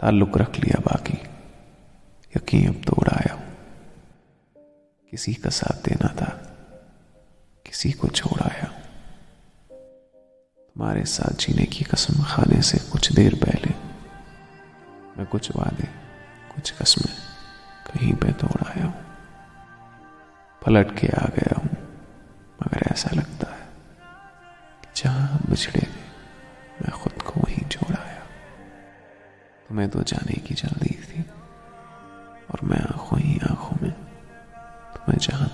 تعلق رکھ لیا باقی۔ یقین اب تو اڑایا ہوں کسی کا ساتھ دینا تھا، کسی کو چھوڑایا ہوں تمہارے ساتھ جینے کی قسم کھانے سے کچھ دیر پہلے میں کچھ وعدے، کچھ قسمیں کہیں پہ توڑ آیا ہوں۔ پلٹ کے آ گیا ہوں، مگر ایسا لگتا ہے کہ جہاں بچھڑے تمہیں تو جانے کی جلدی تھی اور میں آنکھوں ہی آنکھوں میں تمہیں جہاں